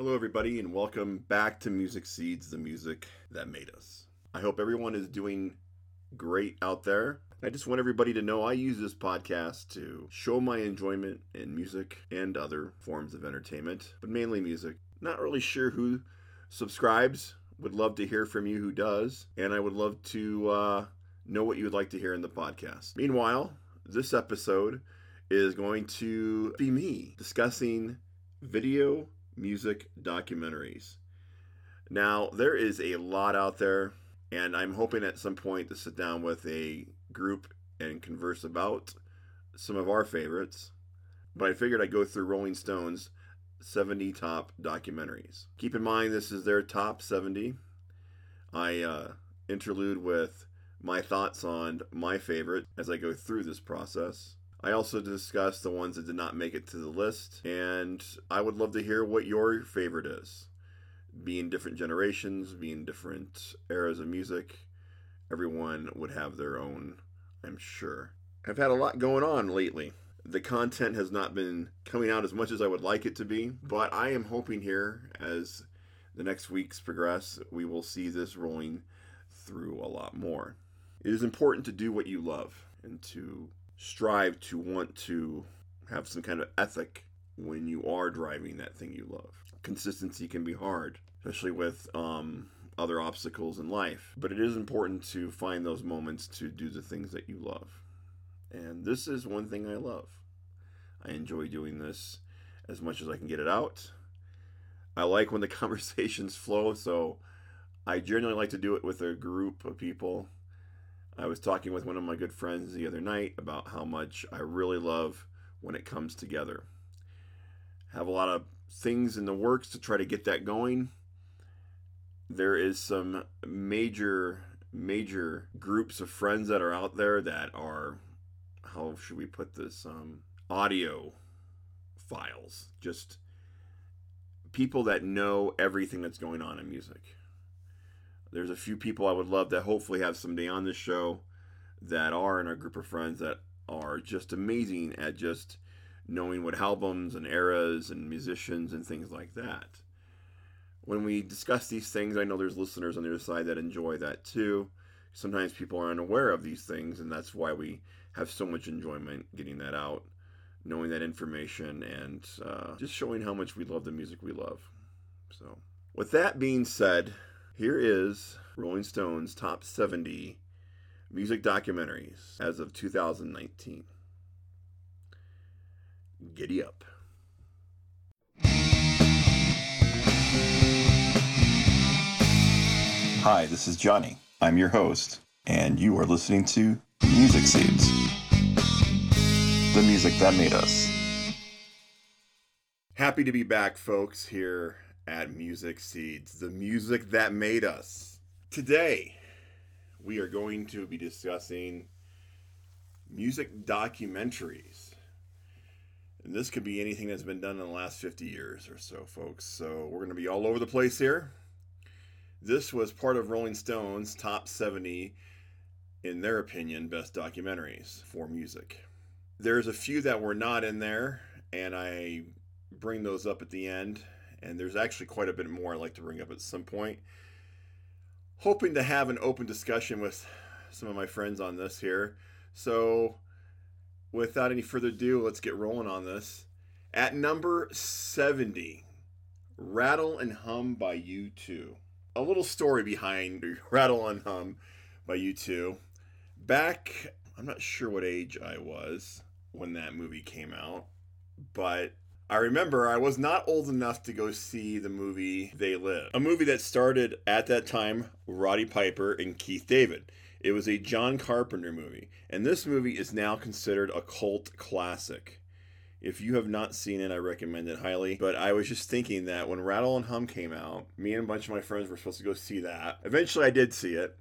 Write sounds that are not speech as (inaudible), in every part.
Hello, everybody, and welcome back to Music Seeds, the music that made us. I hope everyone is doing great out there. I just want everybody to know I use this podcast to show my enjoyment in music and other forms of entertainment, but mainly music. Not really sure who subscribes. Would love to hear from you who does, and I would love to uh, know what you would like to hear in the podcast. Meanwhile, this episode is going to be me discussing video music documentaries. Now, there is a lot out there, and I'm hoping at some point to sit down with a group and converse about some of our favorites. But I figured I'd go through Rolling Stone's 70 top documentaries. Keep in mind, this is their top 70. I uh, interlude with my thoughts on my favorite as I go through this process. I also discussed the ones that did not make it to the list, and I would love to hear what your favorite is. Being different generations, being different eras of music, everyone would have their own, I'm sure. I've had a lot going on lately. The content has not been coming out as much as I would like it to be, but I am hoping here as the next weeks progress, we will see this rolling through a lot more. It is important to do what you love and to strive to want to have some kind of ethic when you are driving that thing you love. Consistency can be hard, especially with um, other obstacles in life, but it is important to find those moments to do the things that you love. And this is one thing I love. I enjoy doing this as much as I can get it out. I like when the (laughs) conversations flow, so I generally like to do it with a group of people I was talking with one of my good friends the other night about how much I really love when it comes together. Have a lot of things in the works to try to get that going. There is some major major groups of friends that are out there that are how should we put this um, audio files just people that know everything that's going on in music there's a few people I would love to hopefully have someday on this show that are in our group of friends that are just amazing at just knowing what albums and eras and musicians and things like that. When we discuss these things, I know there's listeners on the other side that enjoy that too. Sometimes people are unaware of these things, and that's why we have so much enjoyment getting that out, knowing that information, and uh, just showing how much we love the music we love. So, with that being said, here is Rolling Stone's top 70 music documentaries as of 2019. Giddy up. Hi, this is Johnny. I'm your host, and you are listening to Music Seeds the music that made us. Happy to be back, folks, here at Music Seeds, the music that made us. Today, we are going to be discussing music documentaries. And this could be anything that's been done in the last 50 years or so, folks. So we're going to be all over the place here. This was part of Rolling Stone's top 70, in their opinion, best documentaries for music. There's a few that were not in there, and I bring those up at the end and there's actually quite a bit more I'd like to bring up at some point. Hoping to have an open discussion with some of my friends on this here. So, without any further ado, let's get rolling on this. At number 70, Rattle and Hum by U2. A little story behind (laughs) Rattle and Hum by U2. Back, I'm not sure what age I was when that movie came out, but I remember I was not old enough to go see the movie They Live, a movie that started at that time Roddy Piper and Keith David. It was a John Carpenter movie, and this movie is now considered a cult classic. If you have not seen it, I recommend it highly. But I was just thinking that when Rattle and Hum came out, me and a bunch of my friends were supposed to go see that. Eventually, I did see it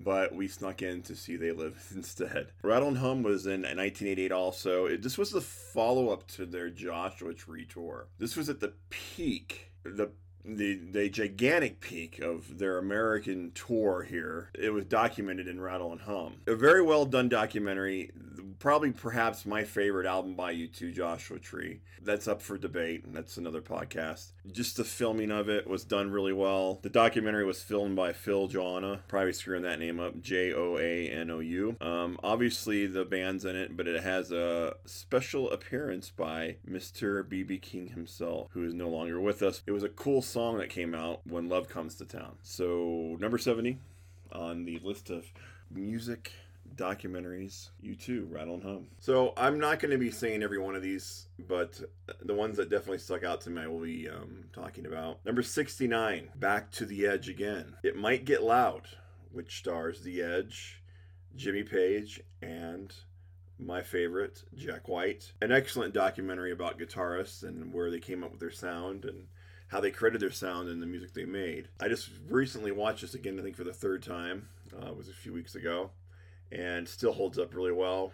but we snuck in to see They Live (laughs) instead. Rattle and Hum was in 1988 also. It, this was the follow up to their Joshua Tree tour. This was at the peak, the the the gigantic peak of their American tour here. It was documented in Rattle and Hum. A very well done documentary. Probably perhaps my favorite album by U2, Joshua Tree. That's up for debate, and that's another podcast. Just the filming of it was done really well. The documentary was filmed by Phil Joanna, probably screwing that name up, J O A N O U. Um, obviously, the band's in it, but it has a special appearance by Mr. BB King himself, who is no longer with us. It was a cool song that came out when Love Comes to Town. So, number 70 on the list of music documentaries. You too, Rattle and Hum. So I'm not going to be saying every one of these, but the ones that definitely stuck out to me, I will be um, talking about. Number 69, Back to the Edge again. It might get loud, which stars The Edge, Jimmy Page, and my favorite, Jack White. An excellent documentary about guitarists and where they came up with their sound and how they created their sound and the music they made. I just recently watched this again, I think for the third time. Uh, it was a few weeks ago, and still holds up really well.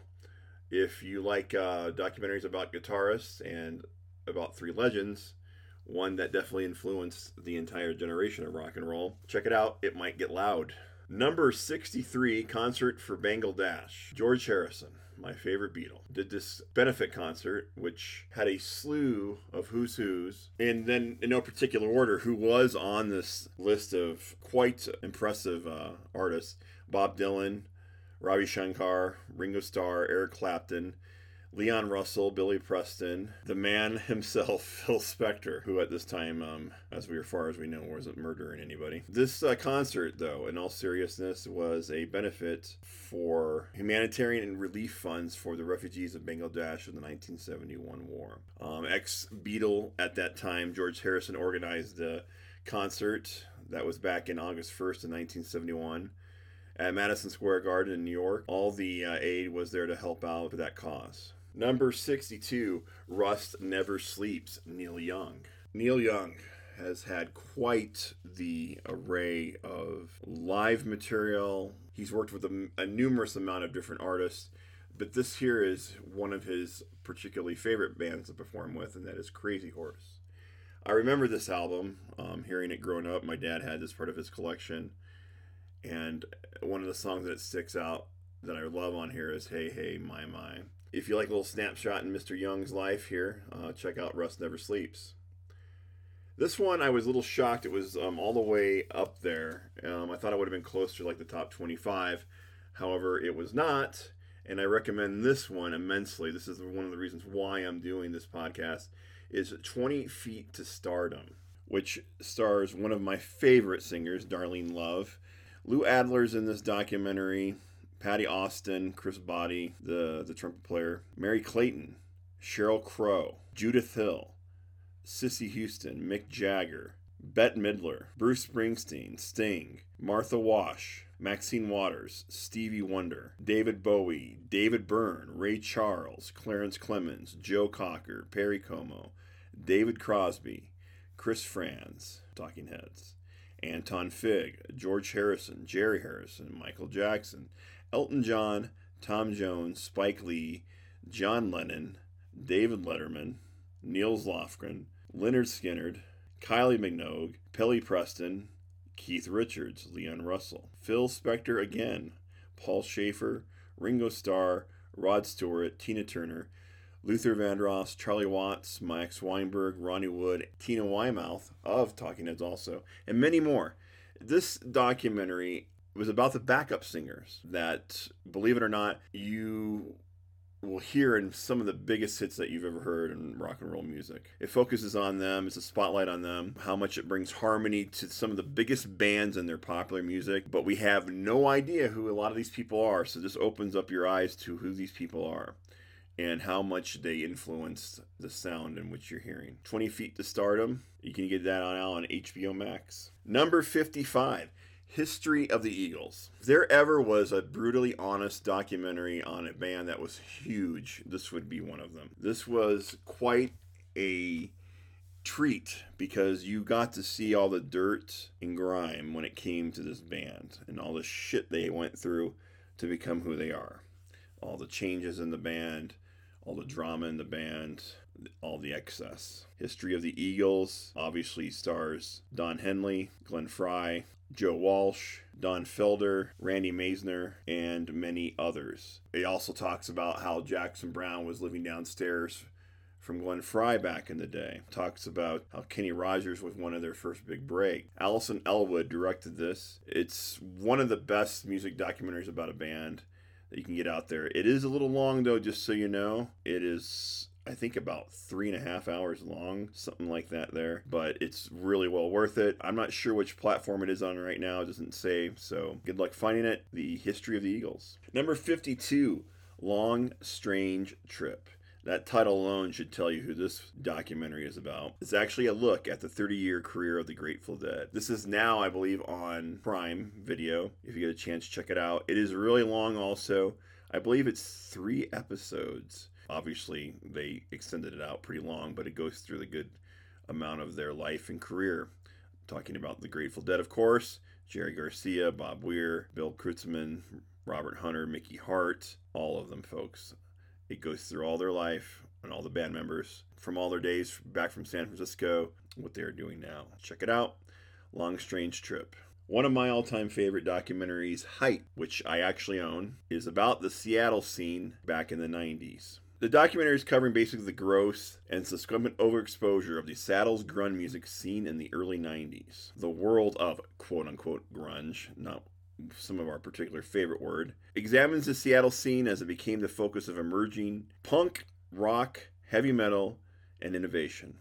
If you like uh, documentaries about guitarists and about three legends, one that definitely influenced the entire generation of rock and roll, check it out. It might get loud. Number 63, Concert for Bangladesh. George Harrison my favorite Beatle, did this benefit concert, which had a slew of who's who's, and then in no particular order, who was on this list of quite impressive uh, artists Bob Dylan, Ravi Shankar, Ringo Starr, Eric Clapton, Leon Russell, Billy Preston, the man (laughs) himself, Phil Spector, who at this time, um, as we, as far as we know, wasn't murdering anybody. This uh, concert, though, in all seriousness, was a benefit for humanitarian and relief funds for the refugees of Bangladesh in the 1971 war. Um, Ex Beatle at that time, George Harrison organized the concert that was back in August 1st, in 1971 at Madison Square Garden in New York. All the uh, aid was there to help out for that cause. Number 62, Rust Never Sleeps, Neil Young. Neil Young has had quite the array of live material. He's worked with a, a, numerous amount of different artists, but this here is one of his particularly favorite bands to perform with, and that is Crazy Horse. I remember this album, um, hearing it growing up. My dad had this part of his collection, and one of the songs that sticks out that I love on here is Hey Hey My My. If you like a little snapshot in Mr. Young's life here, uh, check out Rust Never Sleeps. This one, I was a little shocked. It was um, all the way up there. Um, I thought it would have been closer to like the top 25. However, it was not. And I recommend this one immensely. This is one of the reasons why I'm doing this podcast. Is 20 Feet to Stardom, which stars one of my favorite singers, Darlene Love. Lou Adler's in this documentary. Patti Austin, Chris Botti, the, the trumpet player, Merry Clayton, Sheryl Crow, Judith Hill, Cissy Houston, Mick Jagger, Bette Midler, Bruce Springsteen, Sting, Martha Wash, Maxine Waters, Stevie Wonder, David Bowie, David Byrne, Ray Charles, Clarence Clemons, Joe Cocker, Perry Como, David Crosby, Chris Frantz, Talking Heads, Anton Fig, George Harrison, Jerry Harrison, Michael Jackson, Elton John, Tom Jones, Spike Lee, John Lennon, David Letterman, Nils Lofgren, Lynyrd Skynyrd, Kylie Minogue, Billy Preston, Keith Richards, Leon Russell, Phil Spector again, Paul Shaffer, Ringo Starr, Rod Stewart, Tina Turner, Luther Vandross, Charlie Watts, Max Weinberg, Ronnie Wood, Tina Weymouth of Talking Heads also, and many more. This documentary was about the backup singers that, believe it or not, you will hear in some of the biggest hits that you've ever heard in rock and roll music. It focuses on them, it's a spotlight on them, how much it brings harmony to some of the biggest bands in their popular music, but we have no idea who a lot of these people are, so this opens up your eyes to who these people are and how much they influenced the sound in which you're hearing. 20 Feet to Stardom, you can get that on on HBO Max. Number 55. History of the Eagles. If there ever was a brutally honest documentary on a band that was huge, this would be one of them. This was quite a treat because you got to see all the dirt and grime when it came to this band and all the shit they went through to become who they are. All the changes in the band, all the drama in the band, all the excess. History of the Eagles obviously stars Don Henley, Glenn Frey, Joe Walsh, Don Felder, Randy Meisner, and many others. It also talks about how Jackson Browne was living downstairs from Glenn Frey back in the day. Talks about how Kenny Rogers was one of their first big break. Alison Ellwood directed this. It's one of the best music documentaries about a band that you can get out there. It is a little long though, just so you know. It is I think about three and a half hours long, something like that there. But it's really well worth it. I'm not sure which platform it is on right now, it doesn't say. So good luck finding it. The History of the Eagles. Number 52 Long Strange Trip. That title alone should tell you who this documentary is about. It's actually a look at the 30 year career of the Grateful Dead. This is now, I believe, on Prime Video. If you get a chance, check it out. It is really long, also. I believe it's three episodes. Obviously, they extended it out pretty long, but it goes through the good amount of their life and career. Talking about the Grateful Dead, of course, Jerry Garcia, Bob Weir, Bill Kreutzmann, Robert Hunter, Mickey Hart, all of them, folks. It goes through all their life and all the band members from all their days back from San Francisco, what they are doing now. Check it out. Long Strange Trip. One of my all time favorite documentaries, Hype, which I actually own, is about the Seattle scene back in the 90s. The documentary is covering basically the gross and subsequent overexposure of the Seattle's grunge music scene in the early 90s. The world of quote unquote grunge, not some of our particular favorite word, examines the Seattle scene as it became the focus of emerging punk, rock, heavy metal, and innovation.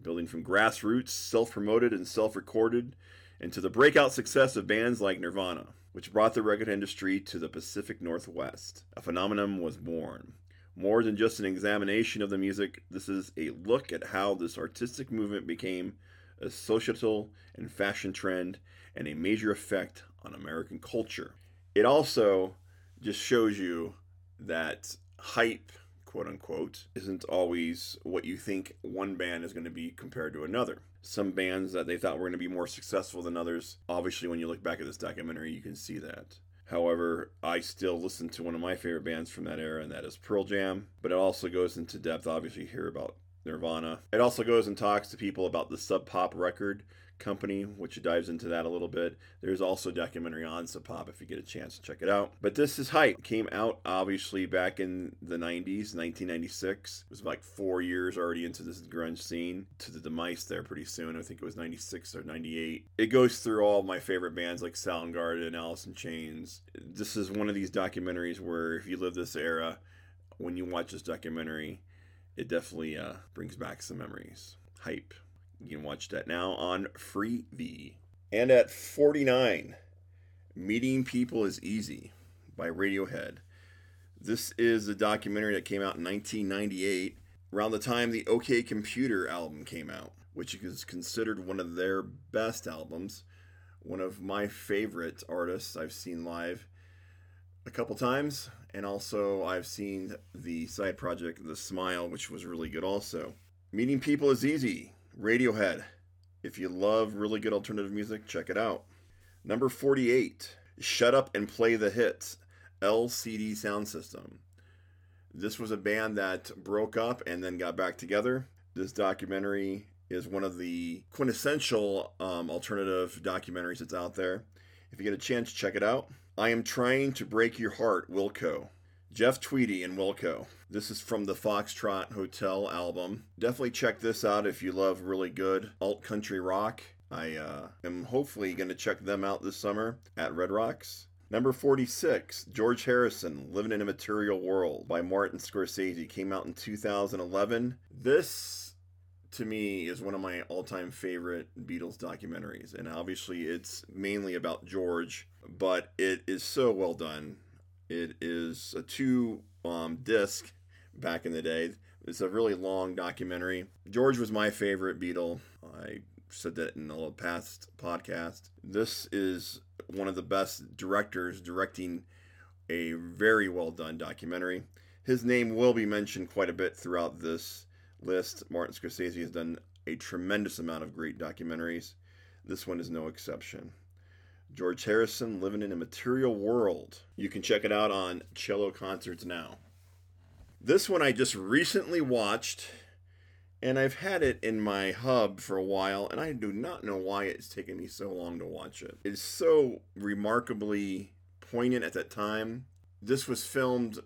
Building from grassroots, self promoted, and self recorded, into the breakout success of bands like Nirvana, which brought the record industry to the Pacific Northwest. A phenomenon was born. More than just an examination of the music, this is a look at how this artistic movement became a societal and fashion trend and a major effect on American culture. It also just shows you that hype, quote unquote, isn't always what you think one band is going to be compared to another. Some bands that they thought were going to be more successful than others, obviously, when you look back at this documentary, you can see that. However, I still listen to one of my favorite bands from that era, and that is Pearl Jam. But it also goes into depth, obviously, here about Nirvana. It also goes and talks to people about the Sub Pop record company, which dives into that a little bit. There's also a documentary on Sub Pop if you get a chance to check it out. But this is Hype. Came out obviously back in the 90s, 1996. It was like four years already into this grunge scene to the demise there pretty soon. I think it was 96 or 98. It goes through all my favorite bands like Soundgarden, Alice in Chains. This is one of these documentaries where if you live this era, when you watch this documentary, it definitely uh, brings back some memories. Hype. You can watch that now on Freevee. And at 49, Meeting People is Easy by Radiohead. This is a documentary that came out in 1998, around the time the OK Computer album came out, which is considered one of their best albums. One of my favorite artists I've seen live a couple times, and also I've seen the side project The Smile, which was really good also. Meeting People is Easy Radiohead. If you love really good alternative music, check it out. Number 48, Shut Up and Play the Hits, LCD Sound System. This was a band that broke up and then got back together. This documentary is one of the quintessential um, alternative documentaries that's out there. If you get a chance, check it out. I am trying to break your heart, Wilco. Jeff Tweedy and Wilco. This is from the Foxtrot Hotel album. Definitely check this out if you love really good alt country rock. I uh, am hopefully going to check them out this summer at Red Rocks. Number 46, George Harrison, Living in a Material World by Martin Scorsese, came out in 2011. This, to me, is one of my all time favorite Beatles documentaries. And obviously, it's mainly about George, but it is so well done. It is a two um, disc back in the day. It's a really long documentary. George was my favorite Beatle. I said that in a past podcast. This is one of the best directors directing a very well done documentary. His name will be mentioned quite a bit throughout this list. Martin Scorsese has done a tremendous amount of great documentaries. This one is no exception. George Harrison, Living in a Material World. You can check it out on Qello Concerts Now. This one I just recently watched. And I've had it in my hub for a while, and I do not know why it's taken me so long to watch it. It's so remarkably poignant at that time. This was filmed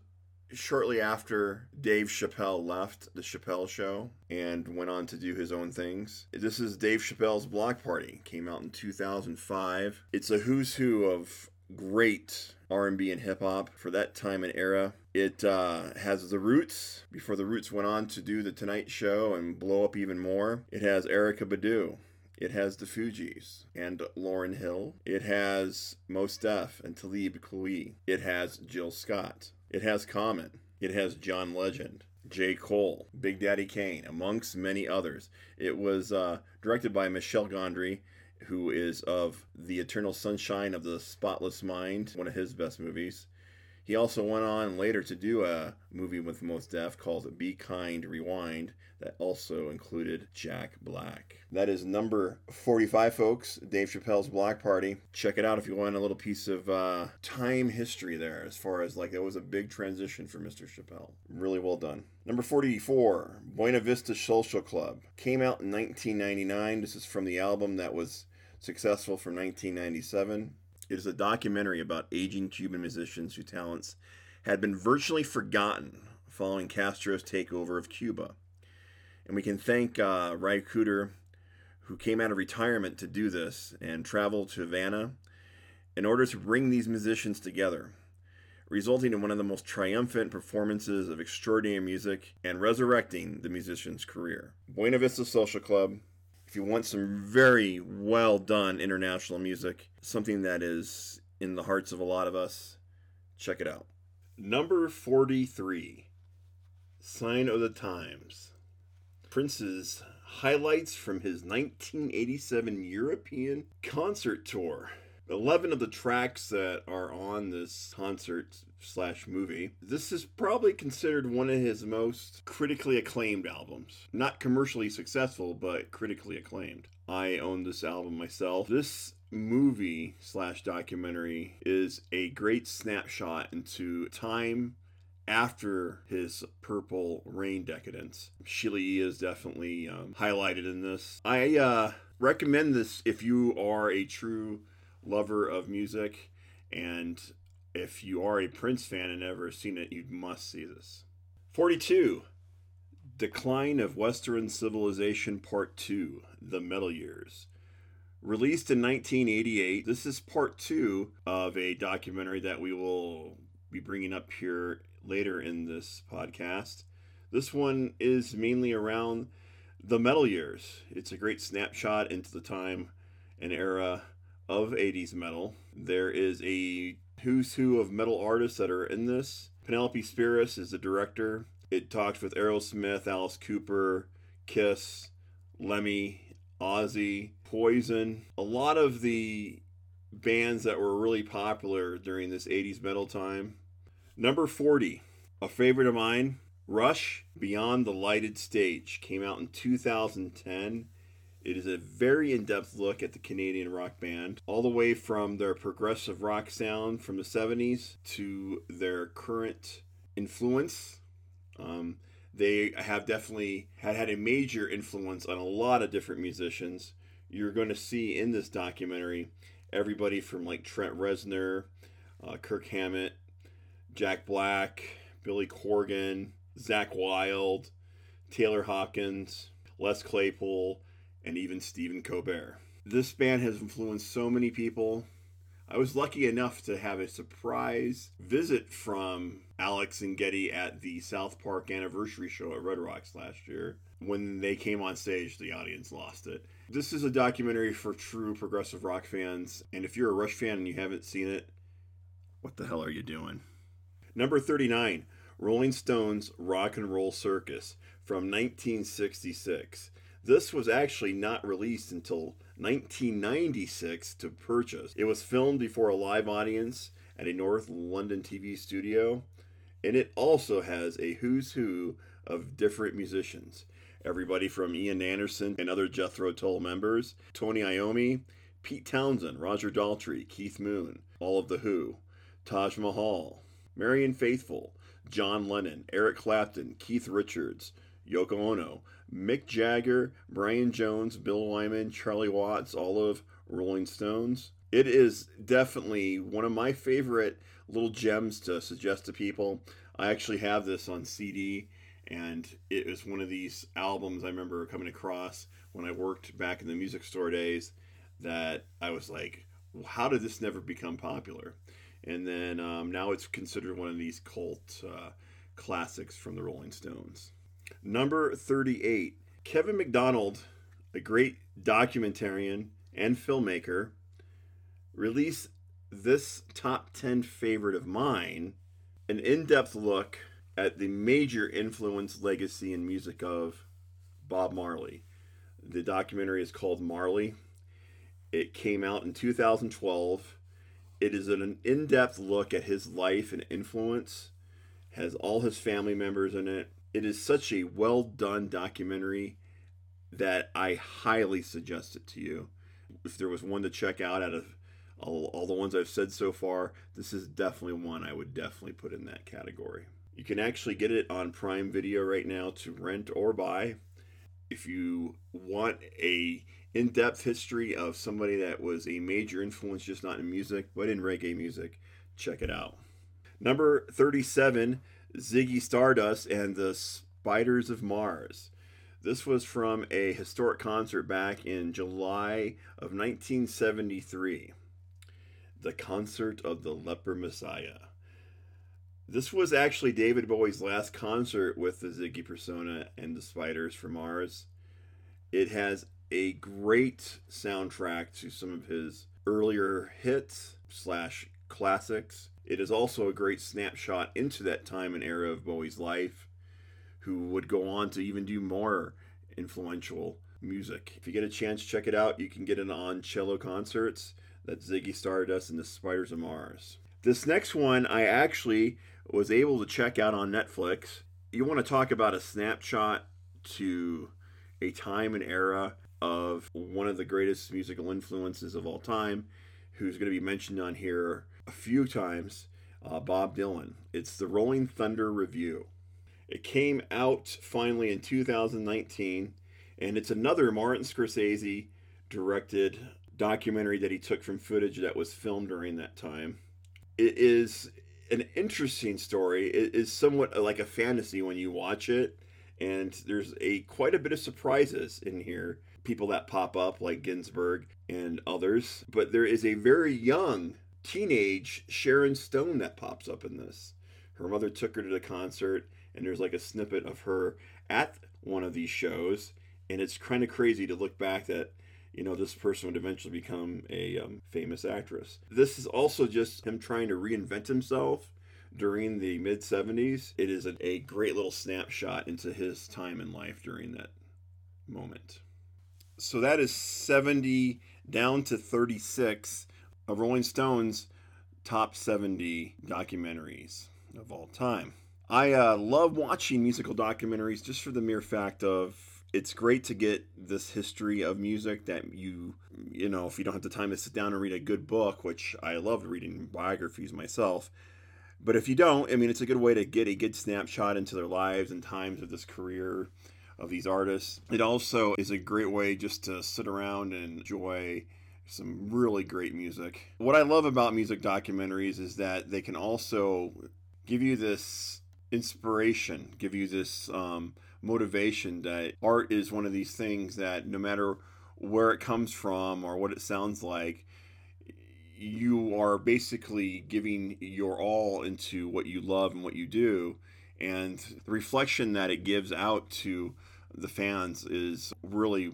shortly after Dave Chappelle left the Chappelle show and went on to do his own things. This is Dave Chappelle's Block Party. Came out in 2005. It's a who's who of great R&B and hip hop for that time and era. It uh, has the Roots before the Roots went on to do the Tonight Show and blow up even more. It has Erykah Badu. It has the Fugees and Lauryn Hill. It has Mos Def and Talib Kweli. It has Jill Scott. It has Common. It has John Legend. J. Cole, Big Daddy Kane, amongst many others. It was uh, directed by Michel Gondry who is of The Eternal Sunshine of the Spotless Mind, one of his best movies. He also went on later to do a movie with Mos Def called Be Kind Rewind that also included Jack Black. That is number 45, folks. Dave Chappelle's Block Party. Check it out if you want a little piece of uh, time history there, as far as like it was a big transition for Mr. Chappelle. Really well done. Number 44, Buena Vista Social Club. Came out in 1999. This is from the album that was successful from 1997. It is a documentary about aging Cuban musicians whose talents had been virtually forgotten following Castro's takeover of Cuba. And we can thank uh, Ry Cooder, who came out of retirement to do this and traveled to Havana in order to bring these musicians together, resulting in one of the most triumphant performances of extraordinary music and resurrecting the musician's career. Buena Vista Social Club if you want some very well done international music, something that is in the hearts of a lot of us, check it out. Number 43 Sign of the Times. Prince's highlights from his 1987 European concert tour. 11 of the tracks that are on this concert slash movie this is probably considered one of his most critically acclaimed albums. Not commercially successful but critically acclaimed. I own this album myself. This movie slash documentary is a great snapshot into time after his purple rain decadence. Sheila e. is definitely um, highlighted in this. I uh, recommend this if you are a true lover of music, and if you are a Prince fan and never seen it, you must see this. 42. Decline of Western Civilization Part 2 The Metal Years. Released in 1988, this is part two of a documentary that we will be bringing up here later in this podcast. This one is mainly around the metal years. It's a great snapshot into the time and era of 80s metal. There is a who's who of metal artists that are in this. Penelope Spheeris is the director. It talks with Aerosmith, Alice Cooper, Kiss, Lemmy, Ozzy, Poison. A lot of the bands that were really popular during this 80s metal time. Number 40, a favorite of mine, Rush Beyond the Lighted Stage, came out in 2010. It is a very in depth look at the Canadian rock band, all the way from their progressive rock sound from the 70s to their current influence. Um, they have definitely had, had a major influence on a lot of different musicians. You're going to see in this documentary everybody from like Trent Reznor, uh, Kirk Hammett, Jack Black, Billy Corgan, Zakk Wylde, Taylor Hawkins, Les Claypool, and even Stephen Colbert. This band has influenced so many people. I was lucky enough to have a surprise visit from Alex and Geddy at the South Park anniversary show at Red Rocks last year. When they came on stage, the audience lost it. This is a documentary for true progressive rock fans, and if you're a Rush fan and you haven't seen it, what the hell are you doing? Number 39 Rolling Stones Rock and Roll Circus from 1966. This was actually not released until 1996 to purchase. It was filmed before a live audience at a North London TV studio, and it also has a who's who of different musicians. Everybody from Ian Anderson and other Jethro Tull members, Tony Iommi, Pete Townshend, Roger Daltrey, Keith Moon, all of The Who, Taj Mahal, Marianne Faithfull, John Lennon, Eric Clapton, Keith Richards, Yoko Ono, Mick Jagger, Brian Jones, Bill Wyman, Charlie Watts, all of Rolling Stones. It is definitely one of my favorite little gems to suggest to people. I actually have this on CD, and it was one of these albums I remember coming across when I worked back in the music store days that I was like, how did this never become popular? And then um, now it's considered one of these cult uh, classics from the Rolling Stones. Number 38, Kevin Macdonald, a great documentarian and filmmaker, released this top 10 favorite of mine an in depth look at the major influence, legacy, and music of Bob Marley. The documentary is called Marley. It came out in 2012. It is an in depth look at his life and influence, has all his family members in it. It is such a well done documentary that I highly suggest it to you. If there was one to check out out of all, all the ones I've said so far, this is definitely one I would definitely put in that category. You can actually get it on Prime Video right now to rent or buy. If you want a in-depth history of somebody that was a major influence just not in music but in reggae music, check it out. Number 37, Ziggy Stardust and the Spiders of Mars. This was from a historic concert back in July of 1973 the concert of the Leper Messiah. This was actually David Bowie's last concert with the Ziggy Persona and the Spiders from Mars. It has a great soundtrack to some of his earlier hits slash classics. It is also a great snapshot into that time and era of Bowie's life, who would go on to even do more influential music. If you get a chance, check it out. You can get it on Qello concerts. That's Ziggy Stardust and the Spiders of Mars. This next one I actually was able to check out on Netflix. You want to talk about a snapshot to a time and era of one of the greatest musical influences of all time, who's going to be mentioned on here a few times, uh, Bob Dylan. It's the Rolling Thunder Revue. It came out finally in 2019, and it's another Martin Scorsese directed documentary that he took from footage that was filmed during that time. It is an interesting story. It is somewhat like a fantasy when you watch it, and there's a quite a bit of surprises in here. People that pop up like Ginsberg and others, but there is a very young teenage Sharon Stone that pops up in this. Her mother took her to the concert, and there's like a snippet of her at one of these shows, and it's kind of crazy to look back that you know, this person would eventually become a um, famous actress. This is also just him trying to reinvent himself during the mid 70s. It is a, a great little snapshot into his time in life during that moment. So that is 70 down to 36 of Rolling Stone's top 70 documentaries of all time. I uh, love watching musical documentaries just for the mere fact of it's great to get this history of music that you you know if you don't have the time to sit down and read a good book which i love reading biographies myself but if you don't i mean it's a good way to get a good snapshot into their lives and times of this career of these artists it also is a great way just to sit around and enjoy some really great music what i love about music documentaries is that they can also give you this inspiration give you this um, motivation that art is one of these things that no matter where it comes from or what it sounds like, you are basically giving your all into what you love and what you do. And the reflection that it gives out to the fans is really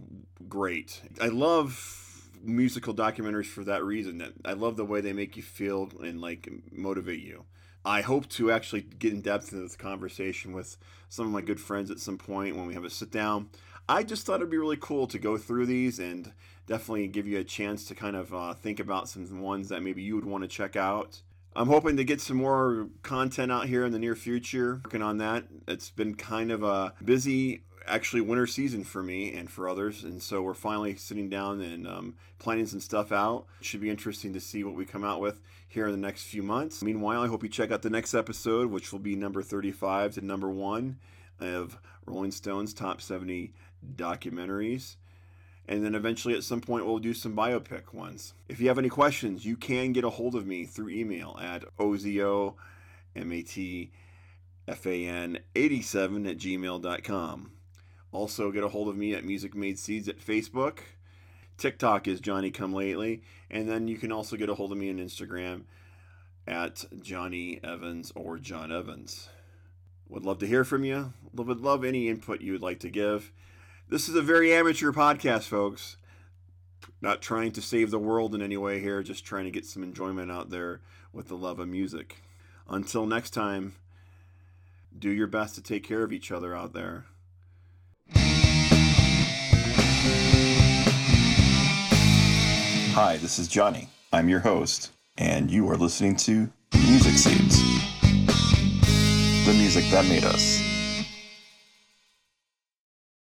great. I love musical documentaries for that reason that I love the way they make you feel and like motivate you. I hope to actually get in depth into this conversation with some of my good friends at some point when we have a sit down. I just thought it'd be really cool to go through these and definitely give you a chance to kind of uh, think about some ones that maybe you would want to check out. I'm hoping to get some more content out here in the near future. Working on that. It's been kind of a busy actually winter season for me and for others. And so we're finally sitting down and um, planning some stuff out. It should be interesting to see what we come out with here in the next few months. Meanwhile, I hope you check out the next episode, which will be number 35 to number one of Rolling Stones Top 70 documentaries. And then eventually at some point we'll do some biopic ones. If you have any questions, you can get a hold of me through email at ozomatfan87 at gmail.com. Also get a hold of me at Music Made Seeds at Facebook. TikTok is Johnny Come Lately. And then you can also get a hold of me on Instagram at Johnny Evans or John Evans. Would love to hear from you. Would love any input you would like to give. This is a very amateur podcast, folks. Not trying to save the world in any way here, just trying to get some enjoyment out there with the love of music. Until next time, do your best to take care of each other out there. Hi, this is Johnny. I'm your host, and you are listening to Music Seeds the music that made us.